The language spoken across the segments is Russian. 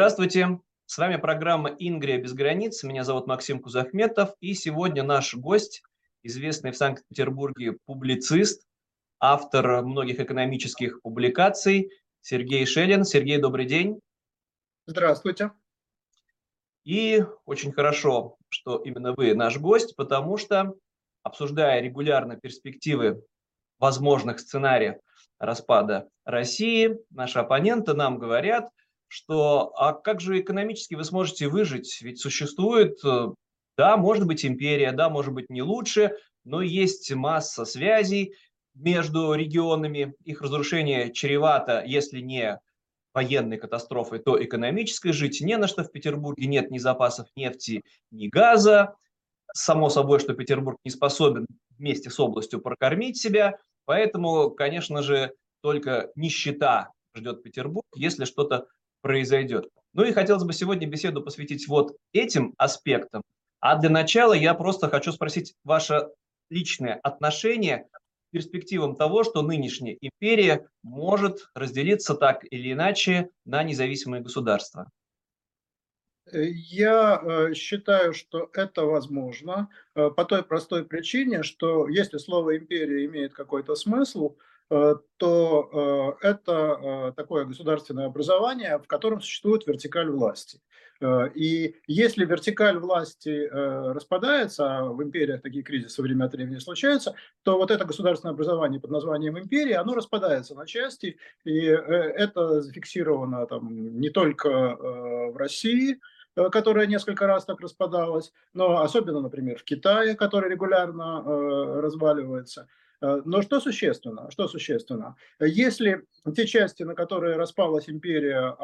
Здравствуйте, с вами программа «Ингрия без границ». Меня зовут Максим Кузахметов, и сегодня наш гость, известный в Санкт-Петербурге публицист, автор многих экономических публикаций, Сергей Шелин. Сергей, добрый день. Здравствуйте. И очень хорошо, что именно вы наш гость, потому что, обсуждая регулярно перспективы возможных сценариев распада России, наши оппоненты нам говорят – что а как же экономически вы сможете выжить? Ведь существует, э, да, может быть империя, да, может быть не лучше, но есть масса связей между регионами. Их разрушение чревато, если не военной катастрофой, то экономической. Жить не на что в Петербурге, нет ни запасов нефти, ни газа. Само собой, что Петербург не способен вместе с областью прокормить себя. Поэтому, конечно же, только нищета ждет Петербург, если что-то произойдет. Ну и хотелось бы сегодня беседу посвятить вот этим аспектам. А для начала я просто хочу спросить ваше личное отношение к перспективам того, что нынешняя империя может разделиться так или иначе на независимые государства. Я э, считаю, что это возможно э, по той простой причине, что если слово «империя» имеет какой-то смысл, Э, то э, это э, такое государственное образование, в котором существует вертикаль власти. И если вертикаль власти распадается, а в империях такие кризисы время от времени случаются, то вот это государственное образование под названием империя, оно распадается на части, и это зафиксировано там не только в России, которая несколько раз так распадалась, но особенно, например, в Китае, который регулярно разваливается. Э, но что существенно? Что существенно? Если те части, на которые распалась империя,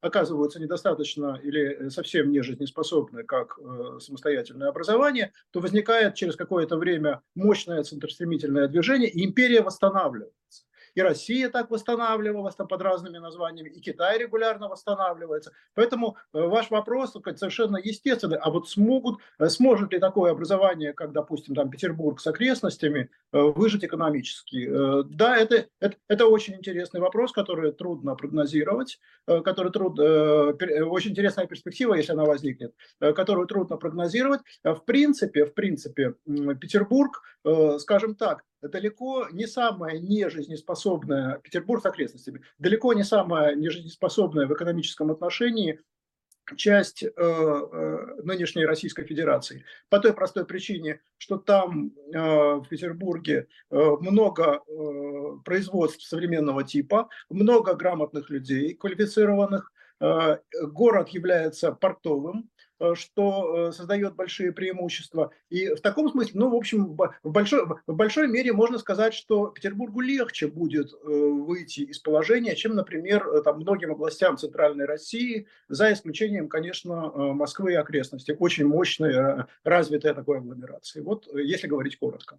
оказываются недостаточно или совсем не жизнеспособны, как э, самостоятельное образование, то возникает через какое-то время мощное центростремительное движение, и империя восстанавливается и Россия так восстанавливалась там под разными названиями, и Китай регулярно восстанавливается. Поэтому э, ваш вопрос совершенно естественный. А вот смогут, э, сможет ли такое образование, как, допустим, там Петербург с окрестностями, э, выжить экономически? Да, это, это, это очень интересный вопрос, который трудно прогнозировать, который труд, очень интересная перспектива, если она возникнет, которую трудно прогнозировать. В принципе, в принципе, Петербург, скажем так, далеко не самая нежизнеспособная, Петербург с окрестностями, далеко не самая нежизнеспособная в экономическом отношении часть э, э, нынешней Российской Федерации. По той простой причине, что там э, в Петербурге э, много э, производств современного типа, много грамотных людей, квалифицированных, э, город является портовым, что э, создает большие преимущества. И в таком смысле, ну, в общем, в большой, в большой мере можно сказать, что Петербургу легче будет э, выйти из положения, чем, например, там, многим областям Центральной России, за исключением, конечно, Москвы и окрестностей. Очень мощная, развитая такой агломерации. Вот если говорить коротко.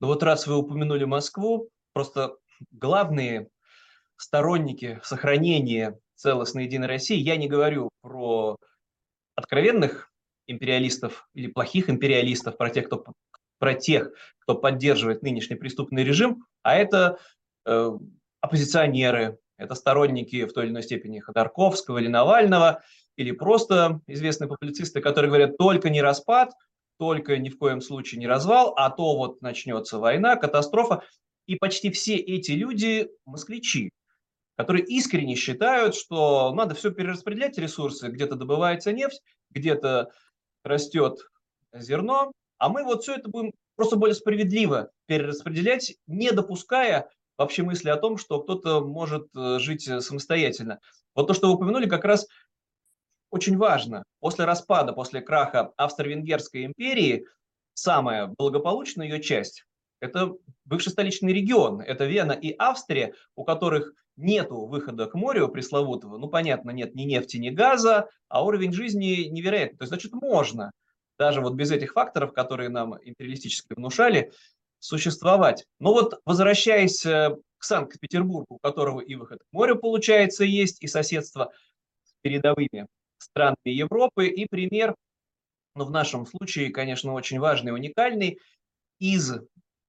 Ну вот раз вы упомянули Москву, просто главные сторонники сохранения целостной Единой России, я не говорю про откровенных империалистов или плохих империалистов, про тех, кто, про тех, кто поддерживает нынешний преступный режим, а это э, оппозиционеры, это сторонники в той или иной степени Ходорковского или Навального, или просто известные публицисты, которые говорят только не распад, только ни в коем случае не развал, а то вот начнется война, катастрофа. И почти все эти люди москвичи, которые искренне считают, что надо все перераспределять ресурсы, где-то добывается нефть, где-то растет зерно, а мы вот все это будем просто более справедливо перераспределять, не допуская вообще мысли о том, что кто-то может э, жить самостоятельно. Вот то, что вы упомянули, как раз очень важно. После распада, после краха Австро-Венгерской империи, самая благополучная ее часть – это бывший столичный регион, это Вена и Австрия, у которых нету выхода к морю пресловутого, ну, понятно, нет ни нефти, ни газа, а уровень жизни невероятный. То есть, значит, можно, даже вот без этих факторов, которые нам империалистически внушали, существовать. Но вот возвращаясь э, к Санкт-Петербургу, у которого и выход к морю, получается, есть, и соседство с передовыми странами Европы, и пример, ну, в нашем случае, конечно, очень важный уникальный, из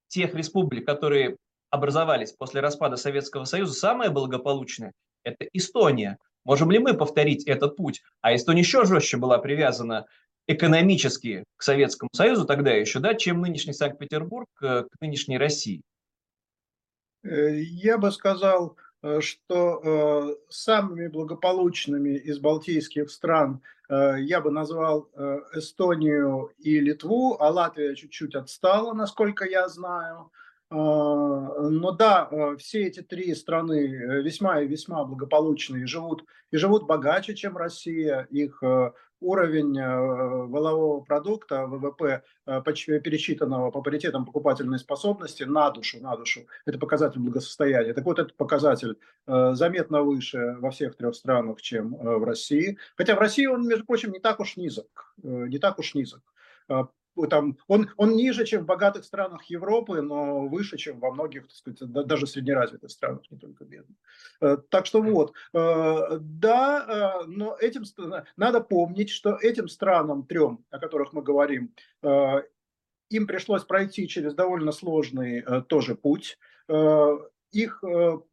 тех республик, которые образовались после распада Советского Союза, самое благополучное – это Эстония. Можем ли мы повторить этот путь? А Эстония еще жестче была привязана экономически к Советскому Союзу тогда еще, да, чем нынешний Санкт-Петербург к нынешней России? Я бы сказал, Э, что э, самыми благополучными из балтийских стран э, я бы назвал Эстонию и Литву, а Латвия чуть-чуть отстала, насколько я знаю. Но да, все эти три страны весьма и весьма благополучные, живут, и живут богаче, чем Россия. Их уровень э, валового продукта, ВВП, э, пересчитанного по паритетам покупательной способности на душу, на душу, это показатель благосостояния. Так вот, этот показатель э, заметно выше во всех трех странах, чем в России. Хотя в России он, между прочим, не так уж низок. Не так уж низок там, он, он ниже, чем в богатых странах Европы, но выше, чем во многих, так сказать, даже среднеразвитых странах, не только бедных. Э, так что вот, э, да, э, но этим надо помнить, что этим странам трем, о которых мы говорим, им пришлось пройти через довольно сложный тоже путь их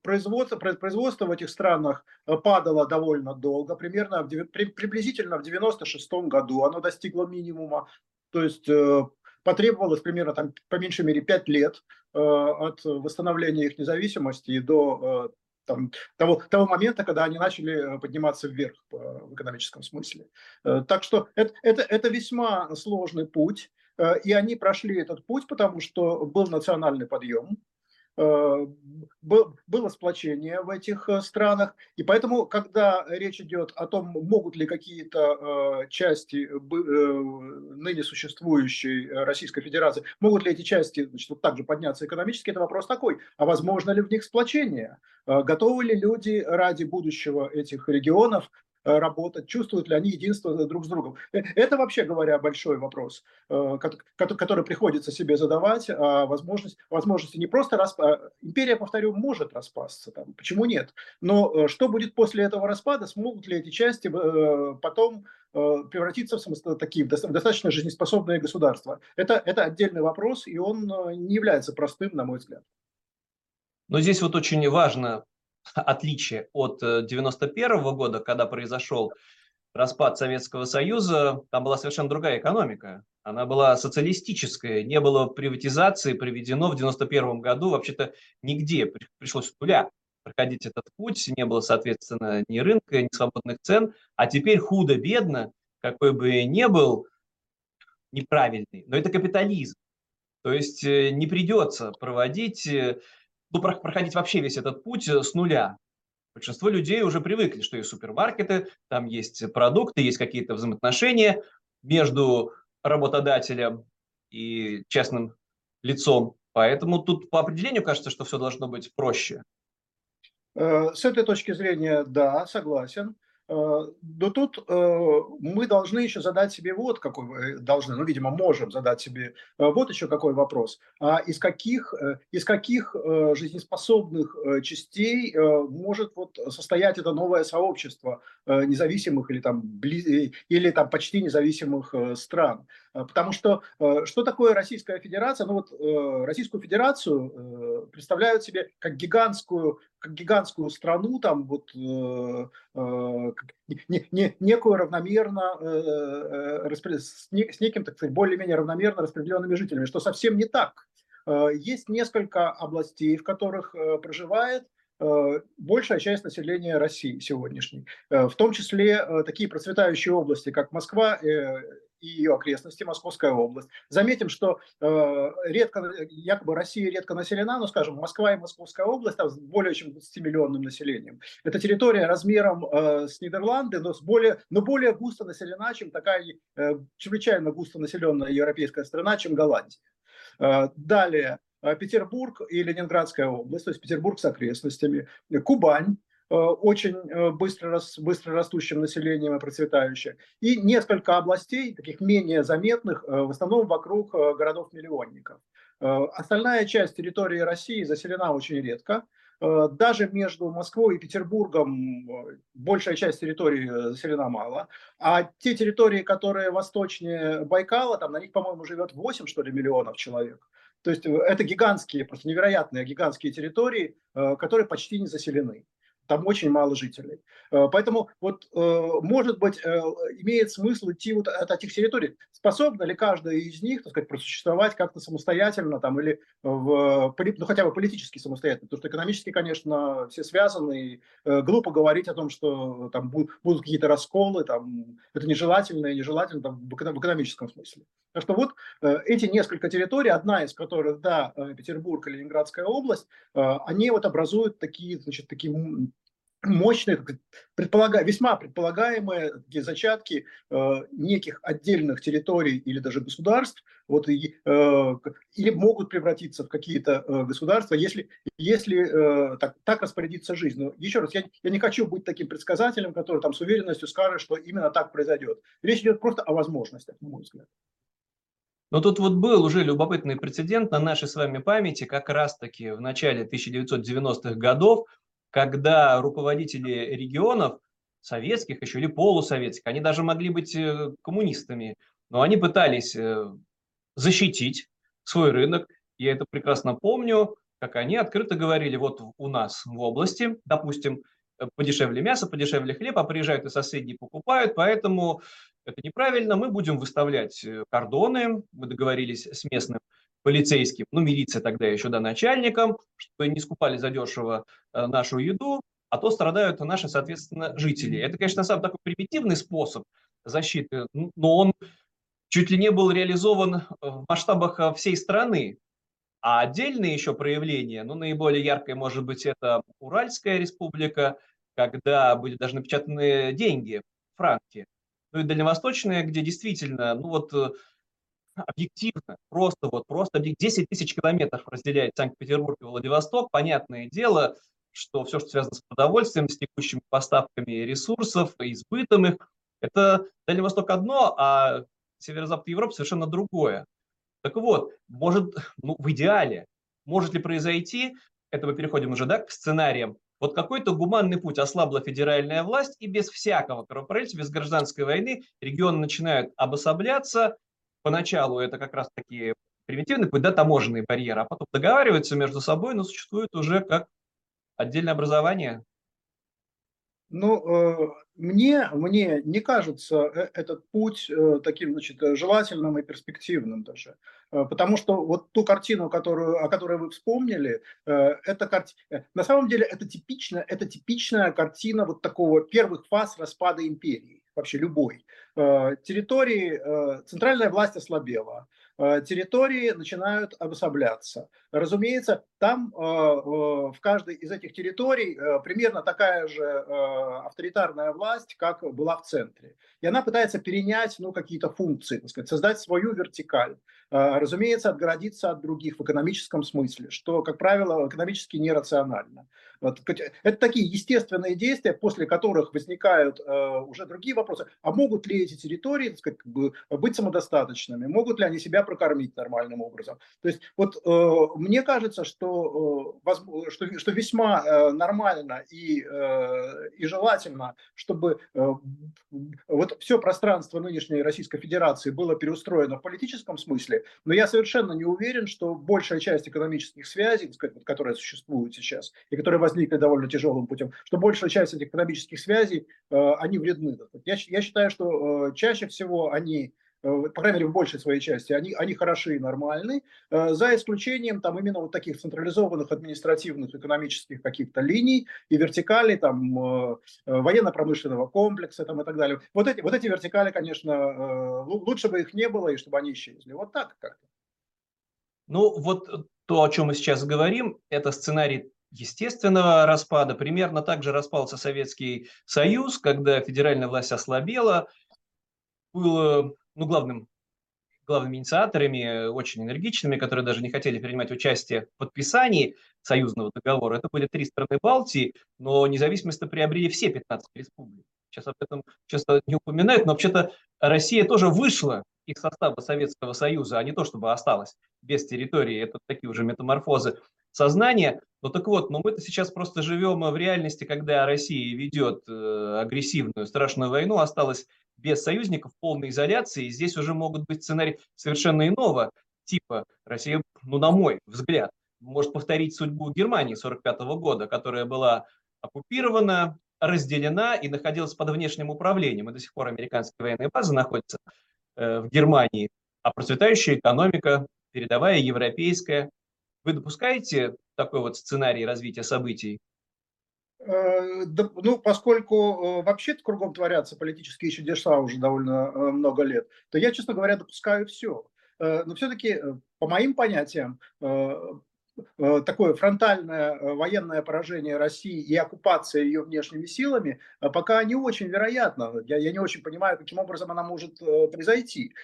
производство, производство в этих странах падало довольно долго, примерно в, приблизительно в 96 году оно достигло минимума, то есть э, потребовалось примерно там, по меньшей мере 5 лет э, от восстановления их независимости до э, там, того, того момента, когда они начали подниматься вверх в экономическом смысле. Так что это, это, это весьма сложный путь, и они прошли этот путь, потому что был национальный подъем, было сплочение в этих э, странах, и поэтому, когда речь идет о том, могут ли какие-то э, части ныне существующей Российской Федерации, могут ли эти части значит, вот так же подняться экономически, это вопрос такой, а возможно ли в них сплочение? Готовы ли люди ради будущего этих регионов Э, работать, чувствуют ли они единство друг с другом. Э, это вообще говоря большой вопрос, э, который приходится себе задавать. А возможность, возможности не просто распа... Империя, повторю, может распасться, там, почему нет? Но что будет после этого распада, смогут ли эти части потом превратиться в такие достаточно жизнеспособные государства? Это, это отдельный вопрос, и он не является простым, на мой взгляд. Но здесь вот очень важно отличие от 91 э, года, когда произошел распад Советского Союза, там была совершенно другая экономика. Она была социалистическая, не было приватизации, приведено в 91 году вообще-то нигде, пришлось с нуля проходить этот путь, не было, соответственно, ни рынка, ни свободных цен, а теперь худо-бедно, какой бы ни был неправильный, но это капитализм. То есть э, не придется проводить э, ну, проходить вообще весь этот путь э, с нуля. Большинство людей уже привыкли, что есть супермаркеты, там есть продукты, есть какие-то взаимоотношения между работодателем и частным лицом. Поэтому тут по определению кажется, что все должно быть проще. Э, с этой точки зрения, да, согласен. Э, но тут э, мы должны еще задать себе вот какой, э, должны, ну, видимо, можем задать себе вот еще какой вопрос. А из каких, из каких жизнеспособных частей может вот состоять это новое сообщество независимых или там, или там почти независимых стран? Потому что что такое Российская Федерация? Ну вот Российскую Федерацию представляют себе как гигантскую как гигантскую страну, там вот э, э, не, не, некую равномерно, э, э, с, не, с неким, так сказать, более-менее равномерно распределенными жителями, что совсем не так. Э, есть несколько областей, в которых э, проживает э, большая часть населения России сегодняшней, э, в том числе э, такие процветающие области, как Москва и ее окрестности, Московская область. Заметим, что э, редко, якобы Россия редко населена, но, скажем, Москва и Московская область там, с более чем 20-миллионным населением. Это территория размером э, с Нидерланды, но, с более, но более густо населена, чем такая э, чрезвычайно густо населенная европейская страна, чем Голландия. Э, далее, э, Петербург и Ленинградская область, то есть Петербург с окрестностями, Кубань, очень э, быстро, быстро растущим населением и процветающее, и несколько областей, таких менее заметных, э, в основном вокруг городов-миллионников. Остальная часть территории России заселена очень редко. Даже между Москвой и Петербургом большая часть территории заселена мало. А те территории, которые восточнее Байкала, там на них, по-моему, живет 8 что ли, миллионов человек. То есть это гигантские, просто невероятные гигантские территории, которые почти не заселены. Там очень мало жителей. Э, поэтому вот, э, может быть, э, имеет смысл идти вот от этих территорий. Способна ли каждая из них, так сказать, просуществовать как-то самостоятельно там, или в, ну, хотя бы политически самостоятельно? Потому что экономически, конечно, все связаны. И глупо говорить о том, что там будут какие-то расколы, там, это нежелательно и нежелательно там, в экономическом смысле. Так что вот эти несколько территорий, одна из которых, да, Петербург и Ленинградская область, они вот образуют такие, значит, такие мощные, предполага, весьма предполагаемые такие зачатки э, неких отдельных территорий или даже государств, вот, и, э, или могут превратиться в какие-то э, государства, если, если э, так, так распорядится жизнь. Но еще раз, я, я не хочу быть таким предсказателем, который там с уверенностью скажет, что именно так произойдет. Речь идет просто о возможностях, на мой взгляд. Но тут вот был уже любопытный прецедент на нашей с вами памяти, как раз-таки в начале 1990-х годов, когда руководители регионов, советских еще или полусоветских, они даже могли быть э, коммунистами, но они пытались э, защитить свой рынок. Я это прекрасно помню, как они открыто говорили, вот у нас в области, допустим, подешевле мясо, подешевле хлеб, а приезжают и соседние покупают, поэтому это неправильно, мы будем выставлять кордоны, мы договорились с местным полицейским, ну, милиция тогда еще, да, начальникам, чтобы не скупали задешево э, нашу еду, а то страдают наши, соответственно, жители. Это, конечно, сам такой примитивный способ защиты, но он чуть ли не был реализован в масштабах э, всей страны. А отдельные еще проявления, ну, наиболее яркое, может быть, это Уральская республика, когда были даже напечатаны деньги, франки. Ну и дальневосточная, где действительно, ну вот э, объективно, просто вот, просто 10 тысяч километров разделяет Санкт-Петербург и Владивосток. Понятное дело, что все, что связано с продовольствием, с текущими поставками ресурсов, избытом их, это Дальний Восток одно, а северо-запад Европы совершенно другое. Так вот, может, ну, в идеале, может ли произойти, это мы переходим уже да, к сценариям, вот какой-то гуманный путь ослабла федеральная власть, и без всякого кровопролития, без гражданской войны регионы начинают обособляться, поначалу это как раз таки примитивный путь, да, таможенные барьеры, а потом договариваются между собой, но существует уже как отдельное образование. Ну, э, мне, мне не кажется э, этот путь э, таким, значит, желательным и перспективным даже. Потому что вот ту картину, которую, о которой вы вспомнили, это карти... на самом деле это типичная, это типичная картина вот такого первых фаз распада империи вообще любой, территории, э, центральная власть ослабела, э, территории начинают обособляться. Разумеется, там в каждой из этих территорий примерно такая же авторитарная власть, как была в центре. И она пытается перенять ну, какие-то функции, так сказать, создать свою вертикаль. Разумеется, отгородиться от других в экономическом смысле, что, как правило, экономически нерационально. Вот, это такие естественные действия, после которых возникают э, уже другие вопросы. А могут ли эти территории так сказать, быть самодостаточными? Могут ли они себя прокормить нормальным образом? То есть вот э, мне кажется, что, э, что, что весьма э, нормально и, э, и желательно, чтобы э, вот все пространство нынешней Российской Федерации было переустроено в политическом смысле, но я совершенно не уверен, что большая часть экономических связей, сказать, которые существуют сейчас и которые возникли довольно тяжелым путем, что большая часть этих экономических связей, э, они вредны. Я, я считаю, что э, чаще всего они по крайней мере, в большей своей части, они, они хороши и нормальны, за исключением там именно вот таких централизованных административных экономических каких-то линий и вертикалей, там, военно-промышленного комплекса там, и так далее. Вот эти, вот эти вертикали, конечно, лучше бы их не было, и чтобы они исчезли. Вот так как-то. Ну, вот то, о чем мы сейчас говорим, это сценарий естественного распада. Примерно так же распался Советский Союз, когда федеральная власть ослабела. Было ну, главным, главными инициаторами, очень энергичными, которые даже не хотели принимать участие в подписании союзного договора. Это были три страны Балтии, но независимость приобрели все 15 республик. Сейчас об этом часто не упоминают, но вообще-то Россия тоже вышла из состава Советского Союза, а не то, чтобы осталась без территории. Это такие уже метаморфозы сознания. Ну так вот, но мы-то сейчас просто живем в реальности, когда Россия ведет э, агрессивную, страшную войну, осталась без союзников, полной изоляции. И здесь уже могут быть сценарии совершенно иного типа. Россия, ну на мой взгляд, может повторить судьбу Германии 1945 года, которая была оккупирована, разделена и находилась под внешним управлением. И до сих пор американские военные базы находятся э, в Германии, а процветающая экономика, передовая европейская. Вы допускаете такой вот сценарий развития событий? Э, ну, поскольку э, вообще-то кругом творятся политические чудеса уже довольно э, много лет, то я, честно говоря, допускаю все. Но все-таки, по моим понятиям, такое фронтальное э, военное поражение России и оккупация ее внешними силами э, пока не очень вероятно. Я, я не очень понимаю, каким образом она может произойти.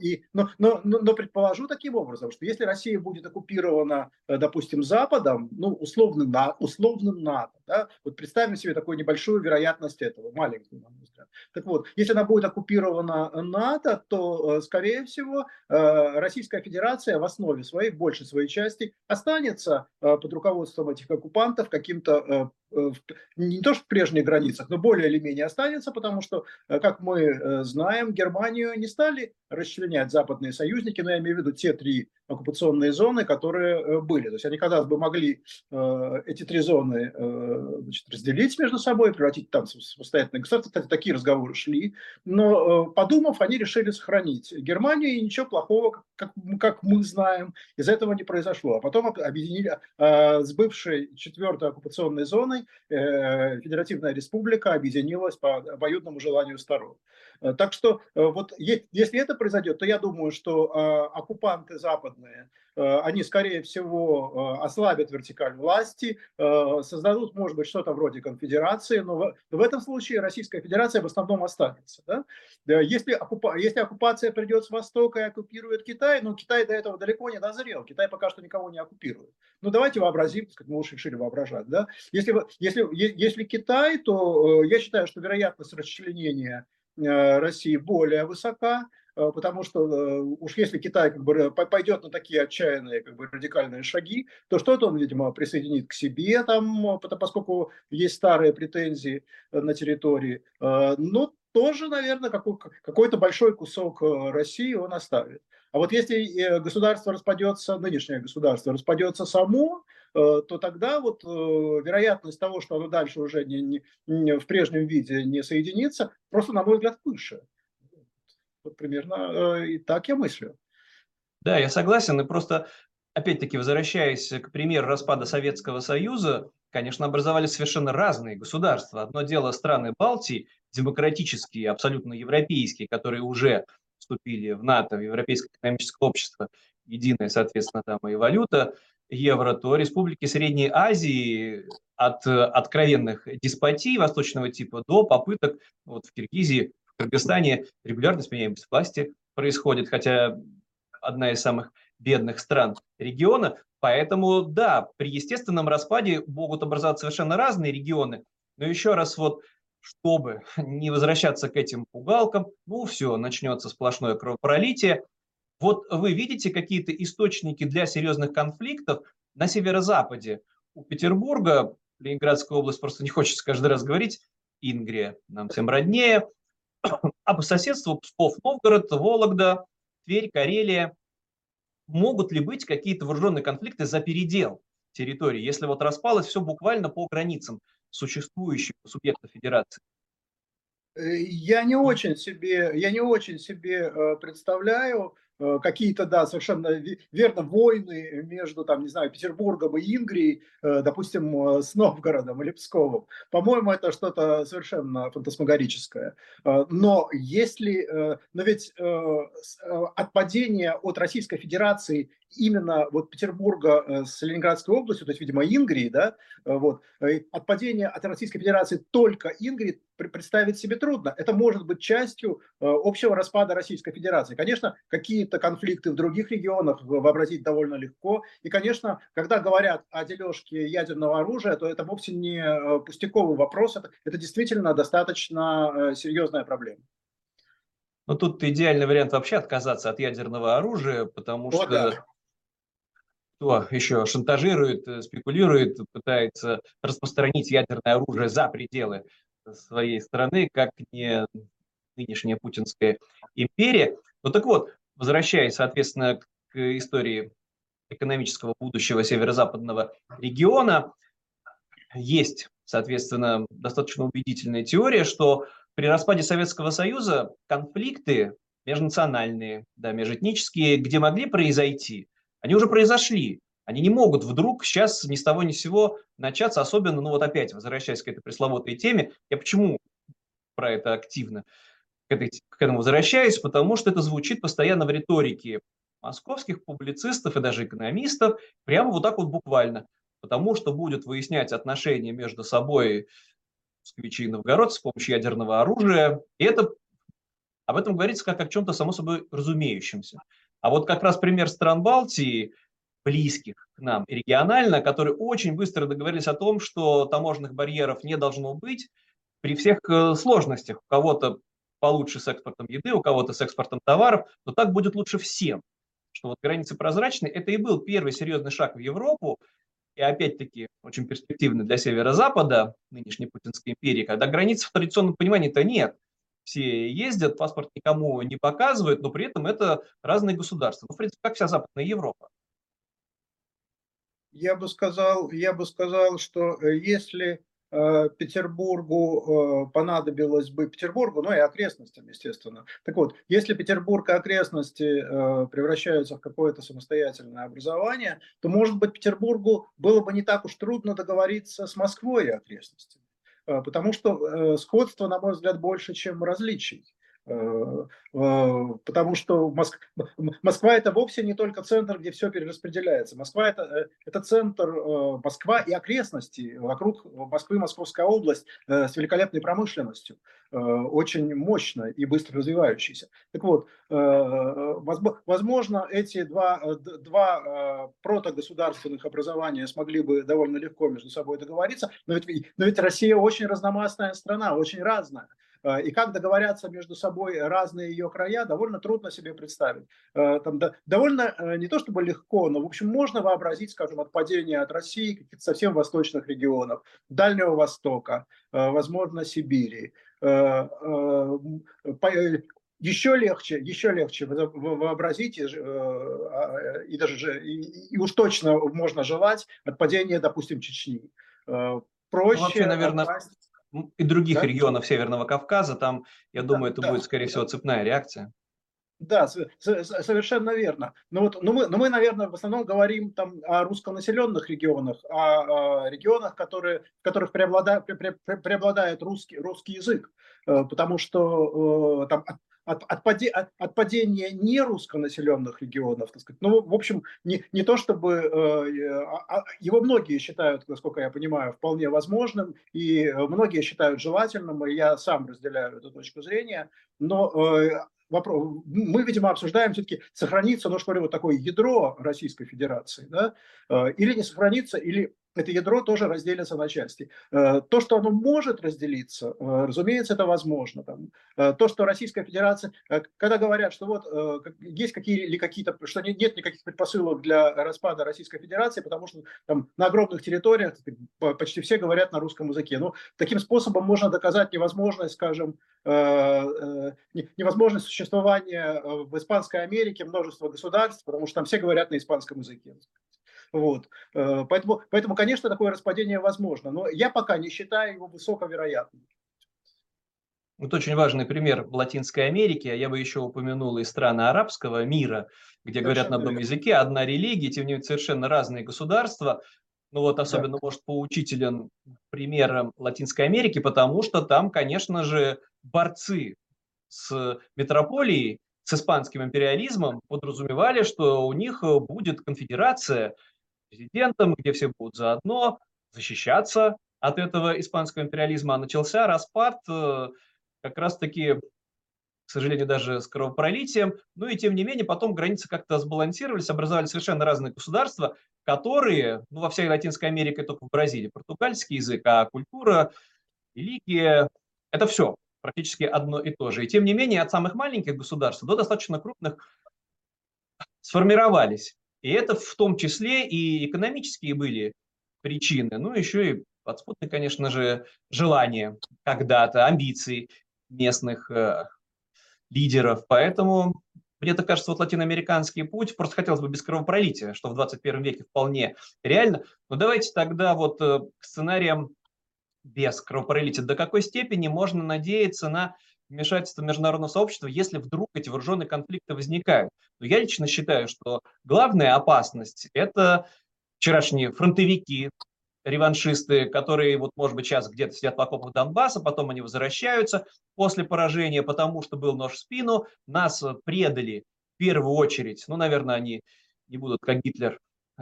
И, но, но, но предположу таким образом, что если Россия будет оккупирована, допустим, Западом, ну, условным, условным НАТО, да, вот представим себе такую небольшую вероятность этого, маленькую, на мой взгляд. Так вот, если она будет оккупирована НАТО, то, скорее всего, Российская Федерация в основе своей, в большей своей части, останется э, под руководством этих оккупантов каким-то э, Э, не то что в прежних границах, но более или менее останется, потому что, э, как мы э, знаем, Германию не стали расчленять западные союзники, но я имею в виду те три оккупационные зоны, которые были. То есть они, казалось бы, могли эти три зоны значит, разделить между собой, превратить там самостоятельное государство. Кстати, такие разговоры шли. Но, подумав, они решили сохранить Германию, и ничего плохого, как, как мы знаем, из этого не произошло. А потом объединили с бывшей четвертой оккупационной зоной Э, Федеративная Республика объединилась по обоюдному желанию сторон. Э, так что э, вот если это произойдет, то я думаю, что оккупанты западные, они, скорее всего, ослабят вертикаль власти, создадут, может быть, что-то вроде конфедерации, но в этом случае Российская Федерация в основном останется. Да? Если, оккупа... если оккупация придет с Востока и оккупирует Китай, ну, Китай до этого далеко не дозрел, Китай пока что никого не оккупирует. Ну, давайте вообразим, мы уж решили воображать, да? Если, если, если Китай, то я считаю, что вероятность расчленения Э, России более высока, э, потому что э, уж если Китай как бы пойдет на такие отчаянные как бы радикальные шаги, то что-то он, видимо, присоединит к себе там, поскольку есть старые претензии на территории. Но тоже, наверное, какой-то большой кусок России он оставит. А вот если государство распадется, нынешнее государство распадется само, Э, то тогда вот э, вероятность того, что оно дальше уже не, не в прежнем виде не соединится, просто, на мой взгляд, выше. Вот примерно э, и так я мыслю. Да, я согласен. И просто, опять-таки, возвращаясь к примеру распада Советского Союза, конечно, образовались совершенно разные государства. Одно дело страны Балтии, демократические, абсолютно европейские, которые уже вступили в НАТО, в Европейское экономическое общество, единая, соответственно, там и валюта, евро, то республики Средней Азии от откровенных деспотий восточного типа до попыток вот в Киргизии, в Кыргызстане регулярно сменяемость власти происходит, хотя одна из самых бедных стран региона. Поэтому, да, при естественном распаде могут образоваться совершенно разные регионы. Но еще раз вот, чтобы не возвращаться к этим пугалкам, ну все, начнется сплошное кровопролитие, вот вы видите какие-то источники для серьезных конфликтов на северо-западе у Петербурга, Ленинградская область просто не хочется каждый раз говорить, Ингрия нам всем роднее, а по соседству Псков, Новгород, Вологда, Тверь, Карелия. Могут ли быть какие-то вооруженные конфликты за передел территории, если вот распалось все буквально по границам существующих субъектов федерации? Э, я не очень себе, я не очень себе э, представляю, какие-то, да, совершенно верно, войны между, там, не знаю, Петербургом и Ингрией, э, допустим, э, с Новгородом или Псковом. По-моему, это что-то совершенно фантасмагорическое. Но если, но ведь отпадение от Российской Федерации именно вот Петербурга э, с Ленинградской областью, то есть, видимо, Ингрии, да, э, вот, э, отпадение от Российской Федерации только Ингрии представить себе трудно. Это может быть частью общего распада Российской Федерации. Конечно, какие-то конфликты в других регионах вообразить довольно легко. И, конечно, когда говорят о дележке ядерного оружия, то это вовсе не пустяковый вопрос, это, это действительно достаточно серьезная проблема. Ну, тут идеальный вариант вообще отказаться от ядерного оружия, потому О, что да кто еще шантажирует, э, спекулирует, пытается распространить ядерное оружие за пределы своей страны, как не нынешняя путинская империя. Ну так вот, возвращаясь, соответственно, к истории экономического будущего северо-западного региона, есть соответственно, достаточно убедительная теория, что при распаде Советского Союза конфликты межнациональные, да, межэтнические, где могли произойти, они уже произошли. Они не могут вдруг сейчас ни с того ни с сего начаться, особенно, ну вот опять, возвращаясь к этой пресловутой теме, я почему про это активно к, этой, к этому возвращаюсь, потому что это звучит постоянно в риторике московских публицистов и даже экономистов, прямо вот так вот буквально, потому что будет выяснять отношения между собой москвичи и новгородцы с помощью ядерного оружия, и это об этом говорится как о чем-то само собой разумеющемся. А вот как раз пример стран Балтии, близких к нам регионально, которые очень быстро договорились о том, что таможенных барьеров не должно быть при всех э, сложностях. У кого-то получше с экспортом еды, у кого-то с экспортом товаров, но так будет лучше всем. Что вот границы прозрачные, это и был первый серьезный шаг в Европу, и опять-таки очень перспективный для северо-запада нынешней Путинской империи, когда границ в традиционном понимании-то нет все ездят, паспорт никому не показывают, но при этом это разные государства. Ну, в принципе, как вся Западная Европа. Я бы сказал, я бы сказал, что э, если Петербургу э, понадобилось бы, Петербургу, ну и окрестностям, естественно. Так вот, если Петербург и окрестности превращаются в какое-то самостоятельное образование, то, может быть, Петербургу было бы не так уж трудно договориться с Москвой и окрестностями. Э, потому что э, сходство, на мой взгляд, больше, чем различий. Э, потому что Москва это вовсе не только центр, где все перераспределяется. Москва это, это центр, Москва и окрестности, вокруг Москвы Московская область с великолепной промышленностью, очень мощно и быстро развивающейся. Так вот, возможно, эти два, два протогосударственных образования смогли бы довольно легко между собой договориться, но ведь, но ведь Россия очень разномастная страна, очень разная. Э, и как договорятся между собой разные ее края, довольно трудно себе представить. Э, там, да, довольно э, не то чтобы легко, но в общем можно вообразить, скажем, отпадение от России каких-то совсем восточных регионов, Дальнего Востока, возможно, Сибири. Еще легче, еще легче вообразить, а, и, даже, и, и уж точно можно желать отпадения, допустим, Чечни. Проще ну, вообще, наверное, отпасть и других да? регионов Северного Кавказа, там, я да, думаю, это да, будет, скорее да. всего, цепная реакция. Да, совершенно верно. Но, вот, но, мы, но мы, наверное, в основном говорим там о руссконаселенных регионах, о, о регионах, которые, в которых преобладает, преобладает русский, русский язык. Э, потому что э, там от, отпаде, от, от падения неруссконаселенных регионов, так сказать. Ну, в общем, не, не то чтобы э, а, а, его многие считают, насколько я понимаю, вполне возможным, и многие считают желательным, и я сам разделяю эту точку зрения, но э, вопрос, мы, видимо, обсуждаем все-таки, сохранится, ну, что ли, вот такое ядро Российской Федерации, да, э, или не сохранится, или это ядро тоже разделится на части. Э, то, что оно может разделиться, э, разумеется, это возможно. Э, то, что Российская Федерация, когда говорят, что вот есть какие, или какие-то, что нет, нет никаких предпосылок для распада Российской Федерации, потому что там на огромных территориях почти все говорят на русском языке. Но ну, таким способом можно доказать невозможность, скажем, невозможность существования в Испанской Америке множества государств, потому что там все говорят на испанском языке. Вот. Э, поэтому, поэтому, конечно, такое распадение возможно, но я пока не считаю его высоковероятным. Вот очень важный пример Латинской Америки, а я бы еще упомянул и страны арабского мира, где совершенно говорят на одном языке, одна религия, тем не менее совершенно разные государства. Ну вот особенно, да. может, поучителен примером Латинской Америки, потому что там, конечно же, борцы с метрополией, с испанским империализмом подразумевали, что у них будет конфедерация, президентом, где все будут заодно защищаться от этого испанского империализма. А начался распад э, как раз-таки, к сожалению, даже с кровопролитием. Ну и тем не менее, потом границы как-то сбалансировались, образовали совершенно разные государства, которые, ну во всей Латинской Америке, только в Бразилии, португальский язык, а культура, религия, это все практически одно и то же. И тем не менее, от самых маленьких государств до достаточно крупных сформировались и это в том числе и экономические были причины, ну еще и подспудные, конечно же, желания когда-то, амбиции местных э, лидеров. Поэтому мне так кажется, вот латиноамериканский путь, просто хотелось бы без кровопролития, что в 21 веке вполне реально. Но давайте тогда вот э, к сценариям без кровопролития, до какой степени можно надеяться на вмешательство международного сообщества, если вдруг эти вооруженные конфликты возникают. Но я лично считаю, что главная опасность – это вчерашние фронтовики, реваншисты, которые, вот, может быть, сейчас где-то сидят в окопах Донбасса, потом они возвращаются после поражения, потому что был нож в спину, нас предали в первую очередь, ну, наверное, они не будут, как Гитлер,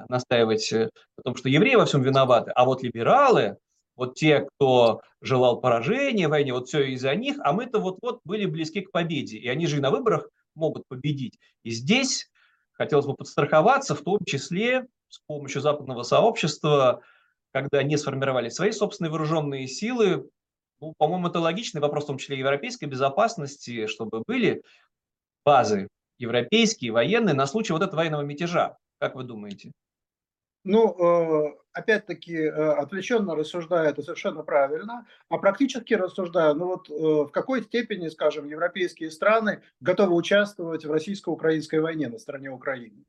настаивать о том, что евреи во всем виноваты, а вот либералы, вот те, кто желал поражения в войне, вот все из-за них, а мы-то вот-вот были близки к победе, и они же и на выборах могут победить. И здесь хотелось бы подстраховаться, в том числе с помощью западного сообщества, когда не сформировали свои собственные вооруженные силы. Ну, по-моему, это логичный вопрос, в том числе европейской безопасности, чтобы были базы европейские, военные, на случай вот этого военного мятежа. Как вы думаете? Ну, э, опять-таки, э, отвлеченно рассуждая, это совершенно правильно, а практически рассуждая, ну вот э, в какой степени, скажем, европейские страны готовы участвовать в российско-украинской войне на стороне Украины?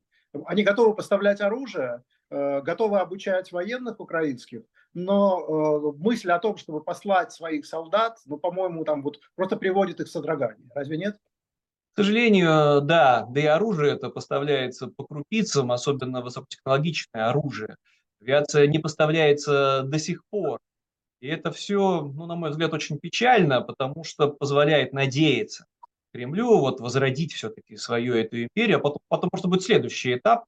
Они готовы поставлять оружие, готовы обучать военных украинских, но мысль о том, чтобы послать своих солдат, ну, по-моему, там вот просто приводит их в содрогание. Разве нет? К сожалению, да, да и оружие это поставляется по крупицам, особенно высокотехнологичное оружие. Авиация не поставляется до сих пор. И это все, ну, на мой взгляд, очень печально, потому что позволяет надеяться Кремлю вот возродить все-таки свою эту империю, а потом, потом может быть следующий этап.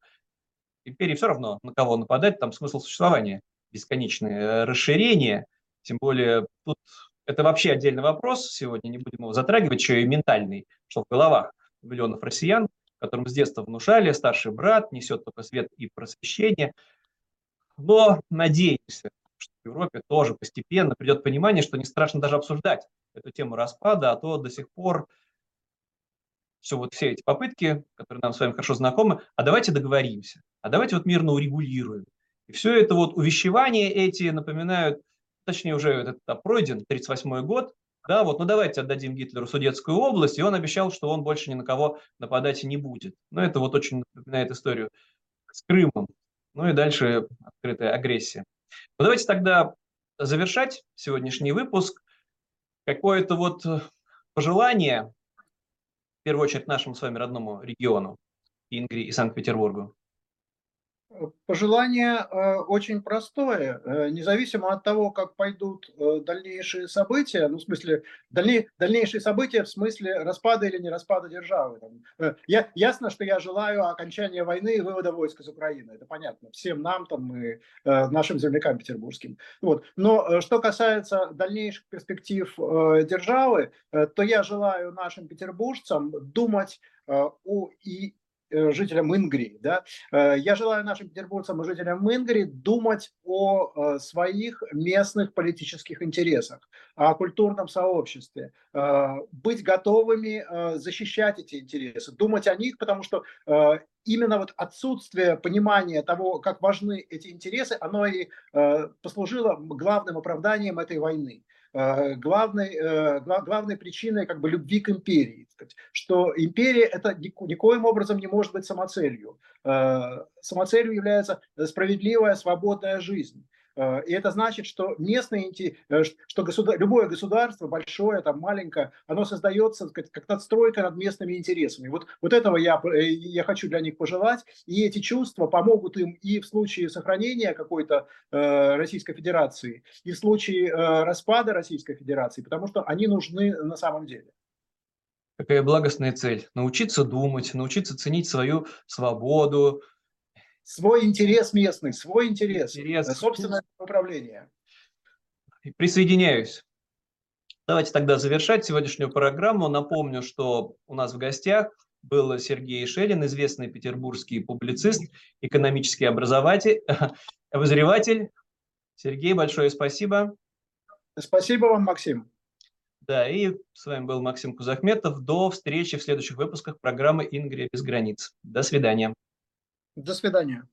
Империи все равно на кого нападать, там смысл существования, бесконечное расширение, тем более тут это вообще отдельный вопрос, сегодня не будем его затрагивать, еще и ментальный, что в головах миллионов россиян, которым с детства внушали, старший брат несет только свет и просвещение. Но надеемся, что в Европе тоже постепенно придет понимание, что не страшно даже обсуждать эту тему распада, а то до сих пор все вот все эти попытки, которые нам с вами хорошо знакомы, а давайте договоримся, а давайте вот мирно урегулируем. И все это вот увещевания эти напоминают точнее уже этот этап пройден, 1938 год, да, вот, ну давайте отдадим Гитлеру Судетскую область, и он обещал, что он больше ни на кого нападать не будет. Но это вот очень напоминает историю с Крымом. Ну и дальше открытая агрессия. Ну давайте тогда завершать сегодняшний выпуск. Какое-то вот пожелание, в первую очередь нашему с вами родному региону, Ингрии и Санкт-Петербургу. Пожелание э, очень простое. Э, независимо от того, как пойдут э, дальнейшие события, ну, в смысле, дальней, дальнейшие события в смысле распада или не распада державы. Я, ясно, что я желаю окончания войны и вывода войск из Украины. Это понятно. Всем нам, там, и нашим землякам петербургским. Вот. Но что касается дальнейших перспектив державы, то я желаю нашим петербуржцам думать о и жителям Ингрии. Да? Э, я желаю нашим петербургцам и жителям Ингрии думать о э, своих местных политических интересах, о культурном сообществе, быть готовыми защищать эти интересы, думать о них, потому что именно вот отсутствие понимания того, как важны эти интересы, оно и послужило главным оправданием этой войны. Э, главной, э, главной причиной как бы любви к империи, что империя это никоим образом не может быть самоцелью. Э, самоцелью является справедливая, свободная жизнь. Э, и это значит, что местные, э, что государ, любое государство, большое, там, маленькое, оно создается как, надстройка над местными интересами. Вот, вот этого я, э, я хочу для них пожелать. И эти чувства помогут им и в случае сохранения какой-то э, Российской Федерации, и в случае э, распада Российской Федерации, потому что они нужны на самом деле. Какая благостная цель. Научиться думать, научиться ценить свою свободу, свой интерес местный, свой интерес, интерес. собственное управление. Присоединяюсь. Давайте тогда завершать сегодняшнюю программу. Напомню, что у нас в гостях был Сергей Шелин, известный петербургский публицист, экономический образователь, обозреватель. Сергей, большое спасибо. Спасибо вам, Максим. Да, и с вами был Максим Кузахметов. До встречи в следующих выпусках программы «Ингрия без границ». До свидания. До свидания.